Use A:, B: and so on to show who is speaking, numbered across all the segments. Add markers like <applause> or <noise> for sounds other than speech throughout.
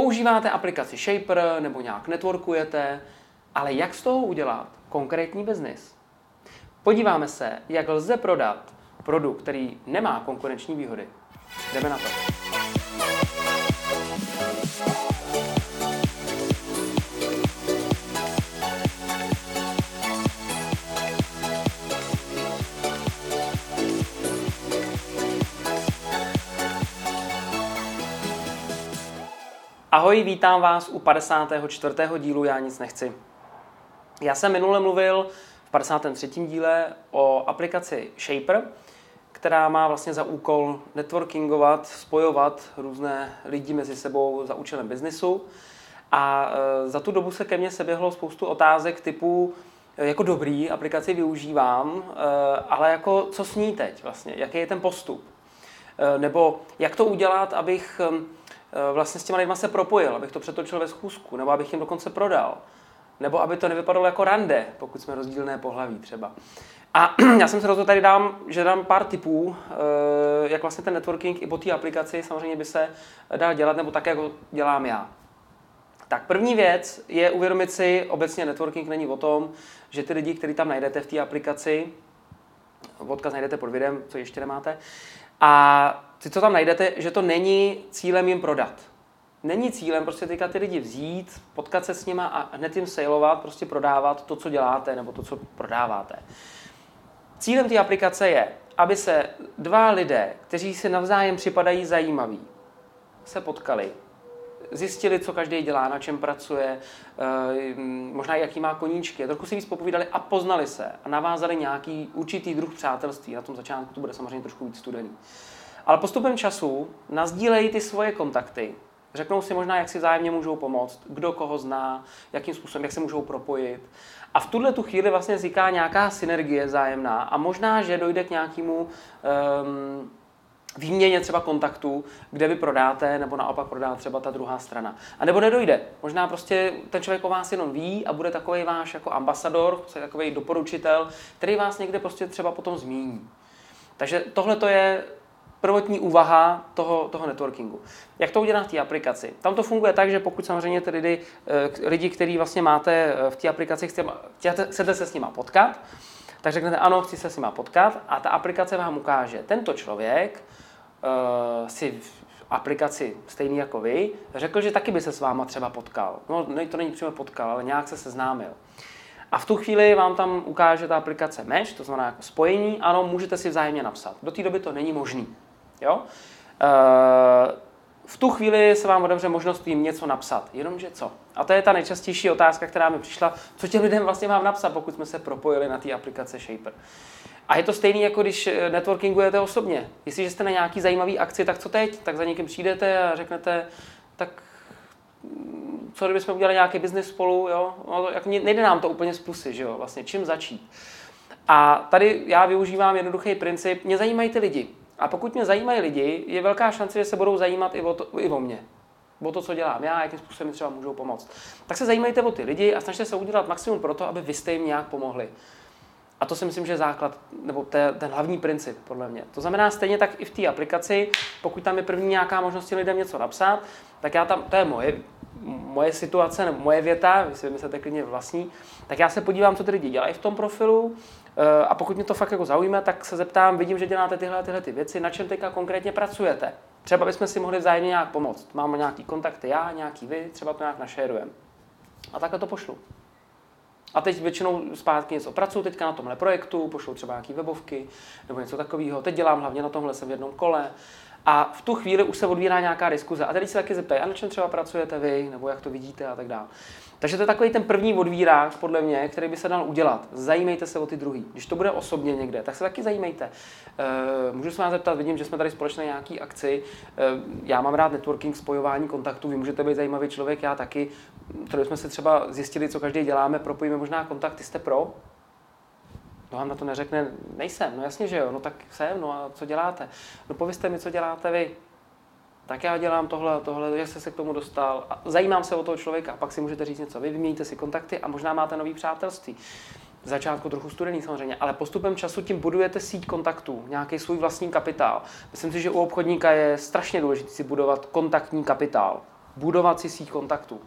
A: používáte aplikaci Shaper nebo nějak networkujete, ale jak z toho udělat konkrétní biznis? Podíváme se, jak lze prodat produkt, který nemá konkurenční výhody. Jdeme na to. Ahoj, vítám vás u 54. dílu Já nic nechci. Já jsem minule mluvil v 53. díle o aplikaci Shaper, která má vlastně za úkol networkingovat, spojovat různé lidi mezi sebou za účelem biznisu. A e, za tu dobu se ke mně seběhlo spoustu otázek typu, e, jako dobrý, aplikaci využívám, e, ale jako co s ní teď vlastně, jaký je ten postup? Nebo jak to udělat, abych vlastně s těma lidma se propojil, abych to přetočil ve schůzku, nebo abych jim dokonce prodal. Nebo aby to nevypadalo jako rande, pokud jsme rozdílné pohlaví třeba. A <clears throat> já jsem se rozhodl, tady dám, že dám pár tipů, eh, jak vlastně ten networking i po té aplikaci samozřejmě by se dal dělat, nebo tak, jak dělám já. Tak první věc je uvědomit si, obecně networking není o tom, že ty lidi, který tam najdete v té aplikaci, odkaz najdete pod videem, co ještě nemáte, a ty, co tam najdete, že to není cílem jim prodat. Není cílem prostě teďka ty lidi vzít, potkat se s nima a hned jim sailovat, prostě prodávat to, co děláte nebo to, co prodáváte. Cílem té aplikace je, aby se dva lidé, kteří si navzájem připadají zajímaví, se potkali, zjistili, co každý dělá, na čem pracuje, eh, možná jaký má koníčky, trochu si víc popovídali a poznali se a navázali nějaký určitý druh přátelství. Na tom začátku to bude samozřejmě trošku víc studený. Ale postupem času nazdílejí ty svoje kontakty, řeknou si možná, jak si vzájemně můžou pomoct, kdo koho zná, jakým způsobem, jak se můžou propojit. A v tuhle tu chvíli vlastně vzniká nějaká synergie zájemná a možná, že dojde k nějakému um, výměně třeba kontaktů, kde vy prodáte, nebo naopak prodá třeba ta druhá strana. A nebo nedojde. Možná prostě ten člověk o vás jenom ví a bude takový váš jako ambasador, takový doporučitel, který vás někde prostě třeba potom zmíní. Takže tohle to je prvotní úvaha toho, toho networkingu. Jak to udělat v té aplikaci? Tam to funguje tak, že pokud samozřejmě ty lidi, eh, lidi který vlastně máte eh, v té aplikaci, chcete, chcete se s nimi potkat, tak řeknete ano, chci se s nimi potkat a ta aplikace vám ukáže, tento člověk uh, si v aplikaci stejný jako vy, řekl, že taky by se s váma třeba potkal. No, to není přímo potkal, ale nějak se seznámil. A v tu chvíli vám tam ukáže ta aplikace Mesh, to znamená jako spojení, ano, můžete si vzájemně napsat. Do té doby to není možný. Jo? Uh, v tu chvíli se vám otevře možnost jim něco napsat. Jenomže co? A to je ta nejčastější otázka, která mi přišla. Co těm lidem vlastně mám napsat, pokud jsme se propojili na té aplikace Shaper? A je to stejné, jako když eh, networkingujete osobně. Jestliže jste na nějaký zajímavý akci, tak co teď? Tak za někým přijdete a řeknete, tak mm, co kdybychom udělali nějaký biznis spolu, jo? No, jako nejde nám to úplně z pusy, že jo? Vlastně čím začít? A tady já využívám jednoduchý princip, mě zajímají ty lidi. A pokud mě zajímají lidi, je velká šance, že se budou zajímat i o, to, i o mě. O to, co dělám já, jakým způsobem třeba můžou pomoct. Tak se zajímejte o ty lidi a snažte se udělat maximum pro to, aby vy jste jim nějak pomohli. A to si myslím, že je základ, nebo ten, ten hlavní princip, podle mě. To znamená stejně tak i v té aplikaci, pokud tam je první nějaká možnost lidem něco napsat, tak já tam, to je moje, moje situace nebo moje věta, vy si vymyslete klidně vlastní, tak já se podívám, co ty lidi dělají v tom profilu eh, a pokud mě to fakt jako zaujme, tak se zeptám, vidím, že děláte tyhle tyhle ty věci, na čem teďka konkrétně pracujete. Třeba bychom si mohli vzájemně nějak pomoct. Máme nějaký kontakty já, nějaký vy, třeba to nějak našerujeme. A takhle to pošlu. A teď většinou zpátky něco pracuji teďka na tomhle projektu, pošlu třeba nějaké webovky nebo něco takového. Teď dělám hlavně na tomhle, jsem v jednom kole. A v tu chvíli už se odvírá nějaká diskuze. A tady se taky zeptají, a na čem třeba pracujete vy, nebo jak to vidíte a tak dále. Takže to je takový ten první odvírák, podle mě, který by se dal udělat. Zajímejte se o ty druhý. Když to bude osobně někde, tak se taky zajímejte. E, můžu se vás zeptat, vidím, že jsme tady společně na nějaký akci. E, já mám rád networking, spojování kontaktů, vy můžete být zajímavý člověk, já taky. Tady jsme se třeba zjistili, co každý děláme, propojíme možná kontakty, jste pro? No vám na to neřekne, nejsem, no jasně, že jo, no tak jsem, no a co děláte? No povězte mi, co děláte vy tak já dělám tohle, tohle, jak jste se k tomu dostal. A zajímám se o toho člověka, pak si můžete říct něco. Vy vyměníte si kontakty a možná máte nový přátelství. V začátku trochu studený samozřejmě, ale postupem času tím budujete síť kontaktů, nějaký svůj vlastní kapitál. Myslím si, že u obchodníka je strašně důležité si budovat kontaktní kapitál. budovat si síť kontaktů.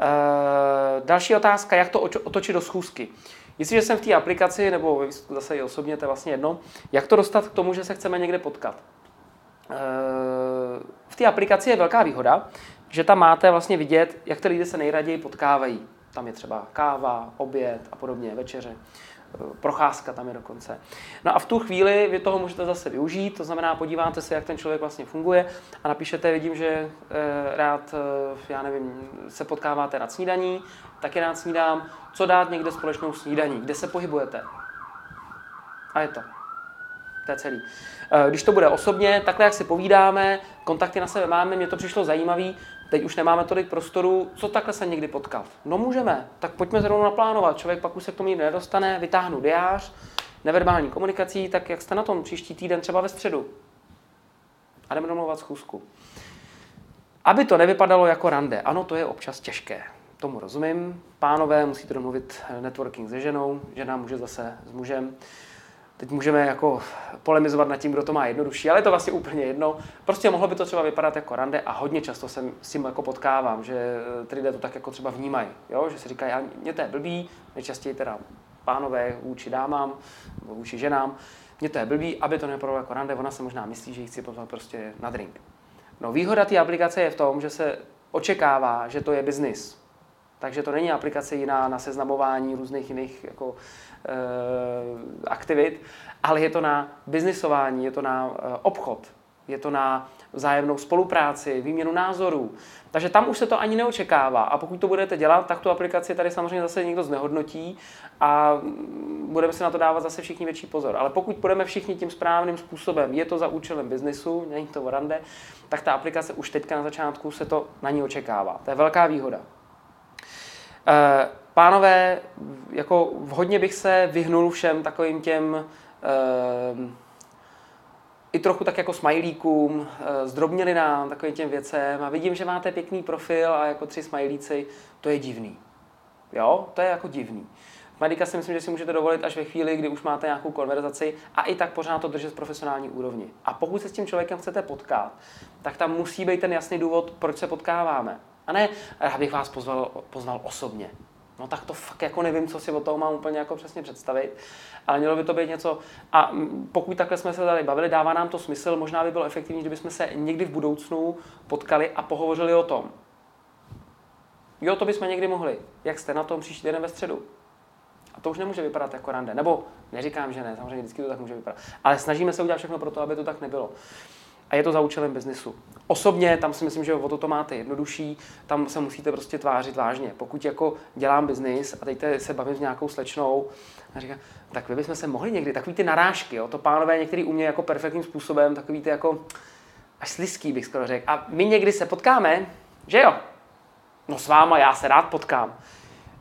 A: E, další otázka, jak to otočit do schůzky. Jestliže jsem v té aplikaci, nebo zase i osobně, to je vlastně jedno, jak to dostat k tomu, že se chceme někde potkat? E, v té aplikaci je velká výhoda, že tam máte vlastně vidět, jak ty lidi se nejraději potkávají. Tam je třeba káva, oběd a podobně, večeře. Eh, procházka tam je dokonce. No a v tu chvíli vy toho můžete zase využít, to znamená podíváte se, jak ten člověk vlastně funguje a napíšete, vidím, že e, rád, e, já nevím, se potkáváte na snídaní, taky rád snídám, co dát někde společnou snídaní, kde se pohybujete. A je to. To je celý. Když to bude osobně, takhle jak si povídáme, kontakty na sebe máme, mě to přišlo zajímavé, teď už nemáme tolik prostoru, co takhle se někdy potkat? No můžeme, tak pojďme zrovna naplánovat. Člověk pak už se k tomu nikdy nedostane, vytáhnu diář, neverbální komunikací, tak jak jste na tom příští týden, třeba ve středu. A jdeme domluvat schůzku. Aby to nevypadalo jako rande. Ano, to je občas těžké. Tomu rozumím. Pánové, musíte domluvit networking se ženou, žena může zase s mužem. Teď můžeme jako polemizovat nad tím, kdo to má jednodušší, ale je to vlastně úplně jedno. Prostě mohlo by to třeba vypadat jako rande a hodně často se s tím jako potkávám, že eh, ty lidé to tak jako třeba vnímají, jo? že si říkají, já, mě to je blbý, nejčastěji teda pánové vůči dámám, vůči ženám, mě to je blbý, aby to nevypadalo jako rande, ona se možná myslí, že ji chci pozvat prostě na drink. No výhoda té aplikace je v tom, že se očekává, že to je biznis. Takže to není aplikace jiná na seznamování různých jiných jako, e, aktivit, ale je to na biznisování, je to na e, obchod, je to na vzájemnou spolupráci, výměnu názorů. Takže tam už se to ani neočekává. A pokud to budete dělat, tak tu aplikaci tady samozřejmě zase někdo znehodnotí a budeme si na to dávat zase všichni větší pozor. Ale pokud budeme všichni tím správným způsobem, je to za účelem biznisu, není to rande, tak ta aplikace už teďka na začátku se to na ní očekává. To je velká výhoda. Eh, pánové, jako vhodně bych se vyhnul všem takovým těm eh, i trochu tak jako smajlíkům, eh, zdrobnili nám takovým těm věcem a vidím, že máte pěkný profil a jako tři smajlíci, to je divný. Jo, to je jako divný. Medika si myslím, že si můžete dovolit až ve chvíli, kdy už máte nějakou konverzaci a i tak pořád to držet z profesionální úrovni. A pokud se s tím člověkem chcete potkat, tak tam musí být ten jasný důvod, proč se potkáváme. A ne, abych vás pozval, poznal osobně. No tak to fakt jako nevím, co si o toho mám úplně jako přesně představit, ale mělo by to být něco. A pokud takhle jsme se tady bavili, dává nám to smysl, možná by bylo efektivní, kdybychom se někdy v budoucnu potkali a pohovořili o tom. Jo, to bychom někdy mohli. Jak jste na tom příští den ve středu? A to už nemůže vypadat jako rande. Nebo neříkám, že ne, samozřejmě vždycky to tak může vypadat. Ale snažíme se udělat všechno pro to, aby to tak nebylo a je to za účelem biznisu. Osobně tam si myslím, že o to, máte jednodušší, tam se musíte prostě tvářit vážně. Pokud jako dělám biznis a teď se bavím s nějakou slečnou a říkám, tak vy bychom se mohli někdy, takový ty narážky, jo, to pánové některý umějí jako perfektním způsobem, takový ty jako až sliský bych skoro řekl. A my někdy se potkáme, že jo? No s váma já se rád potkám.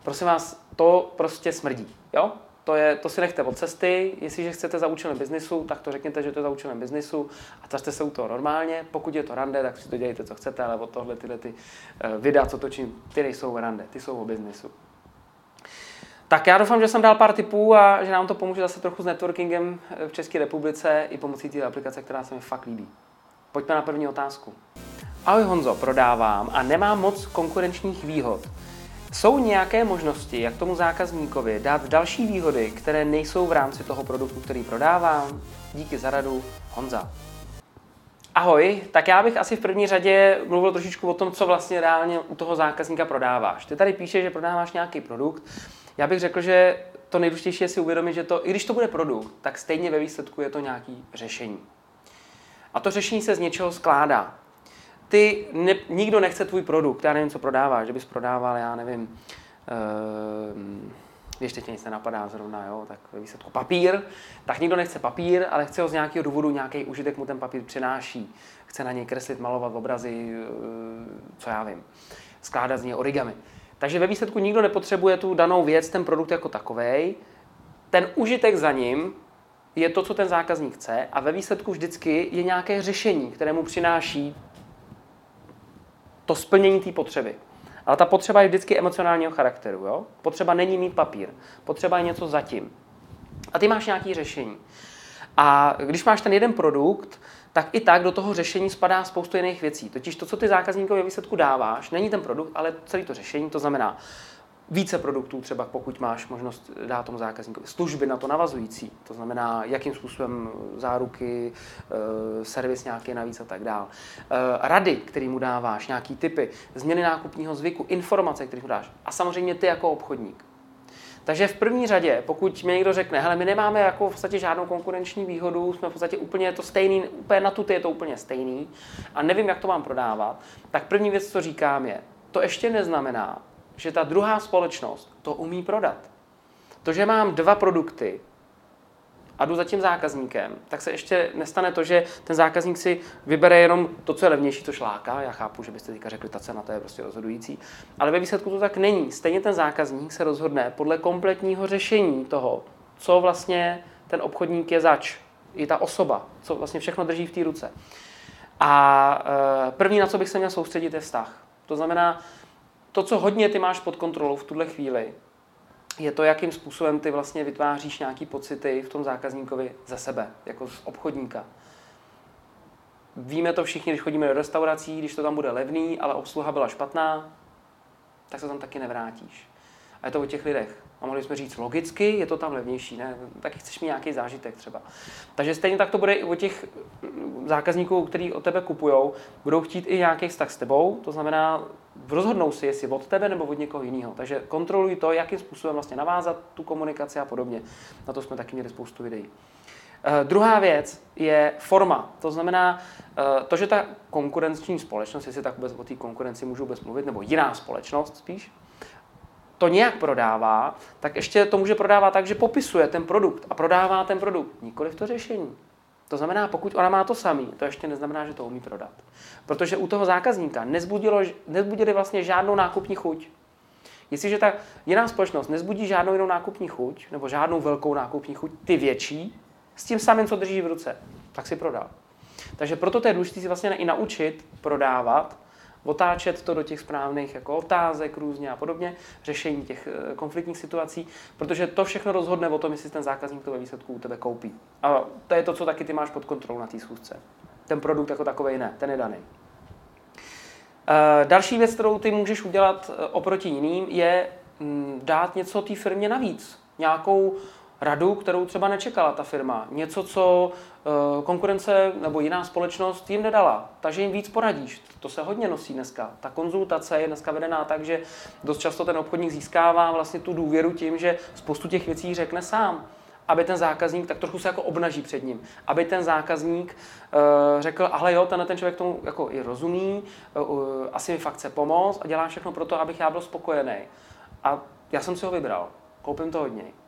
A: Prosím vás, to prostě smrdí, jo? To, je, to si nechte od cesty. Jestliže chcete za účelem biznisu, tak to řekněte, že to je za účelem biznisu a tvařte se u toho normálně. Pokud je to rande, tak si to dělejte, co chcete, ale od tohle tyhle ty uh, videa, co točím, ty nejsou rande, ty jsou o biznisu. Tak já doufám, že jsem dal pár tipů a že nám to pomůže zase trochu s networkingem eh, v České republice i pomocí té aplikace, která se mi fakt líbí. Pojďme na první otázku. Ahoj Honzo, prodávám a nemám moc konkurenčních výhod. Jsou nějaké možnosti, jak tomu zákazníkovi dát další výhody, které nejsou v rámci toho produktu, který prodávám? Díky za radu, Honza. Ahoj, tak já bych asi v první řadě mluvil trošičku o tom, co vlastně reálně u toho zákazníka prodáváš. Ty tady píšeš, že prodáváš nějaký produkt. Já bych řekl, že to nejdůležitější je si uvědomit, že to, i když to bude produkt, tak stejně ve výsledku je to nějaký řešení. A to řešení se z něčeho skládá ty, ne, nikdo nechce tvůj produkt, já nevím, co prodáváš, že bys prodával, já nevím, uh, když teď nic nenapadá zrovna, jo, tak výsledku papír, tak nikdo nechce papír, ale chce ho z nějakého důvodu, nějaký užitek mu ten papír přináší. Chce na něj kreslit, malovat obrazy, uh, co já vím, skládat z něj origami. Takže ve výsledku nikdo nepotřebuje tu danou věc, ten produkt jako takový. Ten užitek za ním je to, co ten zákazník chce a ve výsledku vždycky je nějaké řešení, které mu přináší to splnění té potřeby. Ale ta potřeba je vždycky emocionálního charakteru. Jo? Potřeba není mít papír. Potřeba je něco zatím. A ty máš nějaké řešení. A když máš ten jeden produkt, tak i tak do toho řešení spadá spoustu jiných věcí. Totiž to, co ty zákazníkovi výsledku dáváš, není ten produkt, ale celý to řešení, to znamená více produktů, třeba pokud máš možnost dát tomu zákazníkovi služby na to navazující, to znamená, jakým způsobem záruky, eh, servis nějaký navíc a tak dál. Eh, rady, který mu dáváš, nějaký typy, změny nákupního zvyku, informace, které mu dáš. A samozřejmě ty jako obchodník. Takže v první řadě, pokud mi někdo řekne, hele, my nemáme jako v podstatě žádnou konkurenční výhodu, jsme v podstatě úplně to stejný, úplně na tuty je to úplně stejný a nevím, jak to mám prodávat, tak první věc, co říkám je, to ještě neznamená, že ta druhá společnost to umí prodat. To, že mám dva produkty a jdu za tím zákazníkem, tak se ještě nestane to, že ten zákazník si vybere jenom to, co je levnější, to šláka. Já chápu, že byste teďka řekli, ta cena to je prostě rozhodující. Ale ve výsledku to tak není. Stejně ten zákazník se rozhodne podle kompletního řešení toho, co vlastně ten obchodník je zač. I ta osoba, co vlastně všechno drží v té ruce. A e, první, na co bych se měl soustředit, je vztah. To znamená, to, co hodně ty máš pod kontrolou v tuhle chvíli, je to, jakým způsobem ty vlastně vytváříš nějaký pocity v tom zákazníkovi ze sebe, jako z obchodníka. Víme to všichni, když chodíme do restaurací, když to tam bude levný, ale obsluha byla špatná, tak se tam taky nevrátíš. A je to o těch lidech. A mohli jsme říct, logicky je to tam levnější, ne? Taky chceš mít nějaký zážitek třeba. Takže stejně tak to bude i o těch zákazníků, kteří od tebe kupují, budou chtít i nějaký vztah s tebou, to znamená, rozhodnou si, jestli od tebe nebo od někoho jiného. Takže kontroluj to, jakým způsobem vlastně navázat tu komunikaci a podobně. Na to jsme taky měli spoustu videí. Uh, druhá věc je forma. To znamená, uh, to, že ta konkurenční společnost, jestli tak vůbec o té konkurenci můžu vůbec mluvit, nebo jiná společnost spíš, to nějak prodává, tak ještě to může prodávat tak, že popisuje ten produkt a prodává ten produkt, nikoli v to řešení. To znamená, pokud ona má to samý, to ještě neznamená, že to umí prodat. Protože u toho zákazníka nezbudilo, nezbudili vlastně žádnou nákupní chuť. Jestliže ta jiná společnost nezbudí žádnou jinou nákupní chuť, nebo žádnou velkou nákupní chuť, ty větší, s tím samým, co drží v ruce, tak si prodá. Takže proto to je důležité si vlastně i naučit prodávat otáčet to do těch správných jako otázek různě a podobně, řešení těch eh, konfliktních situací, protože to všechno rozhodne o tom, jestli ten zákazník to ve výsledku u tebe koupí. A to je to, co taky ty máš pod kontrolou na té schůzce. Ten produkt jako takový ne, ten je daný. Eh, další věc, kterou ty můžeš udělat eh, oproti jiným, je mm, dát něco té firmě navíc. Nějakou radu, kterou třeba nečekala ta firma. Něco, co eh, konkurence nebo jiná společnost jim nedala. Takže jim víc poradíš. To se hodně nosí dneska. Ta konzultace je dneska vedená tak, že dost často ten obchodník získává vlastně tu důvěru tím, že spoustu těch věcí řekne sám aby ten zákazník tak trochu se jako obnaží před ním. Aby ten zákazník uh, řekl, ale jo, tenhle ten člověk tomu jako i rozumí, uh, asi mi fakt chce pomoct a dělá všechno pro to, abych já byl spokojený. A já jsem si ho vybral. Koupím to od něj.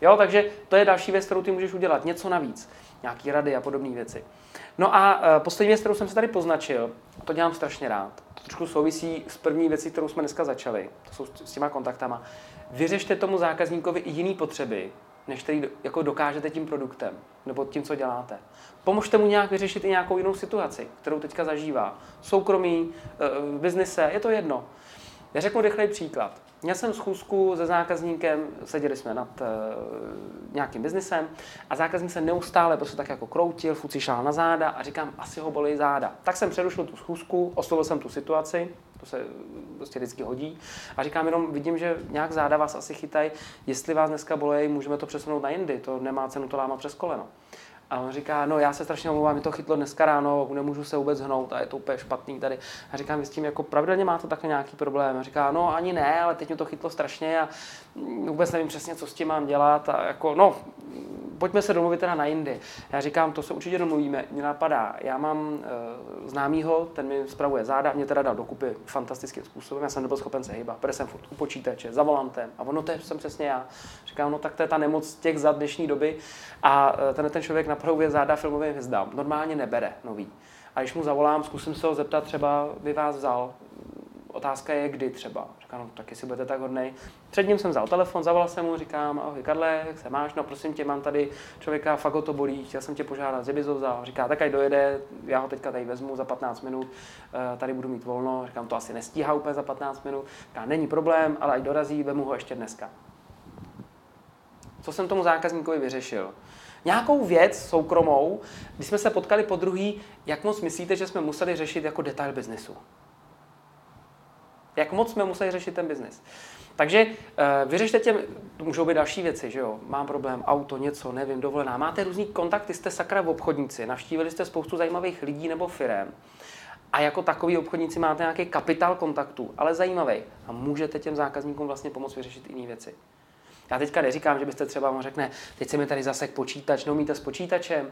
A: Jo, takže to je další věc, kterou ty můžeš udělat. Něco navíc. Nějaký rady a podobné věci. No a uh, poslední věc, kterou jsem si tady poznačil, to dělám strašně rád, to trošku souvisí s první věcí, kterou jsme dneska začali, to jsou s těma kontaktama. Vyřešte tomu zákazníkovi i jiné potřeby, než který jako dokážete tím produktem nebo tím, co děláte. Pomožte mu nějak vyřešit i nějakou jinou situaci, kterou teďka zažívá. Soukromí, v biznise, je to jedno. Já řeknu rychlej příklad. Měl jsem schůzku se zákazníkem, seděli jsme nad uh, nějakým biznisem a zákazník se neustále prostě tak jako kroutil, fuci šál na záda a říkám, asi ho bolí záda. Tak jsem přerušil tu schůzku, oslovil jsem tu situaci, to se prostě vždycky hodí. A říkám jenom, vidím, že nějak záda vás asi chytají, jestli vás dneska bolej, můžeme to přesunout na jindy, to nemá cenu to lámat přes koleno. A on říká, no já se strašně omlouvám, mi to chytlo dneska ráno, nemůžu se vůbec hnout a je to úplně špatný tady. A říkám, vy s tím jako pravidelně máte takhle nějaký problém. A říká, no ani ne, ale teď mi to chytlo strašně a vůbec nevím přesně, co s tím mám dělat. A jako, no, pojďme se domluvit teda na jindy. Já říkám, to se určitě domluvíme. Mě napadá, já mám uh, známýho, ten mi spravuje záda, mě teda dal dokupy fantastickým způsobem, já jsem nebyl schopen se hýbat, protože jsem furt u počítače, za volantem a ono to je, jsem přesně já. Říkám, no tak to je ta nemoc těch za dnešní doby a uh, ten, ten člověk napravuje záda filmovým hvězdám. Normálně nebere nový. A když mu zavolám, zkusím se ho zeptat, třeba by vás vzal, otázka je, kdy třeba. Říkám, no tak jestli budete tak hodnej. Před ním jsem vzal telefon, zavolal jsem mu, říkám, ahoj Karle, jak se máš? No prosím tě, mám tady člověka, fakt to bolí, chtěl jsem tě požádat, že bys ho vzal. Říká, tak ať dojede, já ho teďka tady vezmu za 15 minut, eh, tady budu mít volno. Říkám, to asi nestíhá úplně za 15 minut. Říká, není problém, ale ať dorazí, vemu ho ještě dneska. Co jsem tomu zákazníkovi vyřešil? Nějakou věc soukromou, když jsme se potkali po druhý, jak moc myslíte, že jsme museli řešit jako detail biznesu? Jak moc jsme museli řešit ten biznis? Takže uh, vyřešte těm, můžou být další věci, že jo, mám problém, auto, něco, nevím, dovolená. Máte různý kontakty, jste sakra v obchodníci, navštívili jste spoustu zajímavých lidí nebo firm a jako takový obchodníci máte nějaký kapitál kontaktů, ale zajímavý. A můžete těm zákazníkům vlastně pomoct vyřešit jiné věci. Já teďka neříkám, že byste třeba mu řekne, teď se mi tady zase počítač, neumíte s počítačem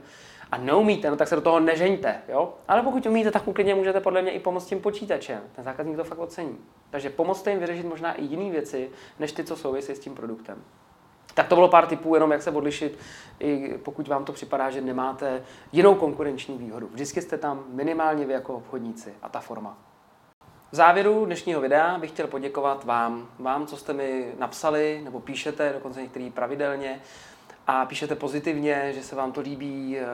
A: a neumíte, no tak se do toho nežeňte, jo? Ale pokud umíte, tak uklidně můžete podle mě i pomoct tím počítačem. Ten zákazník to fakt ocení. Takže pomozte jim vyřešit možná i jiné věci, než ty, co souvisí s tím produktem. Tak to bylo pár tipů, jenom jak se odlišit, i pokud vám to připadá, že nemáte jinou konkurenční výhodu. Vždycky jste tam minimálně vy jako obchodníci a ta forma. V závěru dnešního videa bych chtěl poděkovat vám, vám, co jste mi napsali nebo píšete, dokonce některý pravidelně a píšete pozitivně, že se vám to líbí, eh,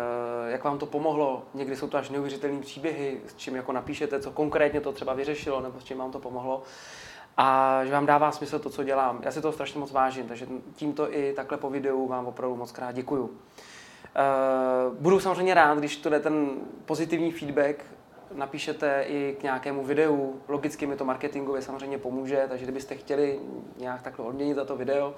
A: jak vám to pomohlo. Někdy jsou to až neuvěřitelné příběhy, s čím jako napíšete, co konkrétně to třeba vyřešilo nebo s čím vám to pomohlo a že vám dává smysl to, co dělám. Já si to strašně moc vážím, takže tímto i takhle po videu vám opravdu moc krát děkuju. Uh, budu samozřejmě rád, když to jde ten pozitivní feedback, napíšete i k nějakému videu, logicky mi to marketingově samozřejmě pomůže, takže kdybyste chtěli nějak takhle odměnit za to video,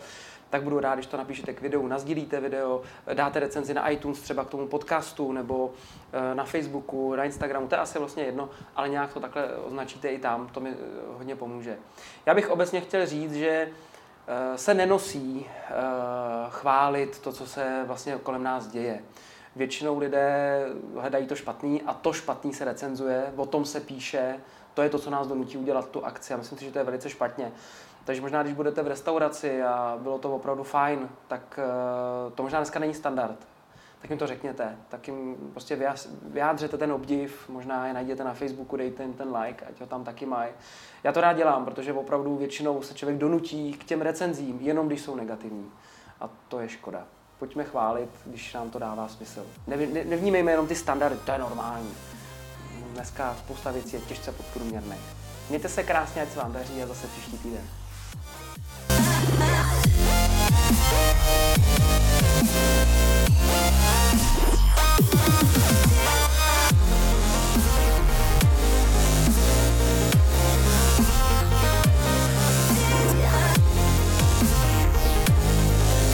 A: tak budu rád, když to napíšete k videu, nazdílíte video, dáte recenzi na iTunes třeba k tomu podcastu nebo eh, na Facebooku, na Instagramu, to je asi vlastně jedno, ale nějak to takhle označíte i tam, to mi eh, hodně pomůže. Já bych obecně chtěl říct, že eh, se nenosí chválit to, co se vlastně kolem nás děje. Většinou lidé hledají to špatný a to špatný se recenzuje, o tom se píše, to je to, co nás donutí udělat tu akci a myslím si, že to je velice špatně. Takže možná, když budete v restauraci a bylo to opravdu fajn, tak eh, to možná dneska není standard. Tak jim to řekněte, tak jim prostě vyjádřete ten obdiv, možná je najděte na Facebooku, dejte jim ten like, ať ho tam taky mají. Já to rád dělám, protože opravdu většinou se člověk donutí k těm recenzím, jenom když jsou negativní. A to je škoda. Pojďme chválit, když nám to dává smysl. nevnímejme jenom ty standardy, to je normální. Dneska spousta věcí je těžce podprůměrných. Mějte se krásně, ať se vám daří a zase příští týden. We'll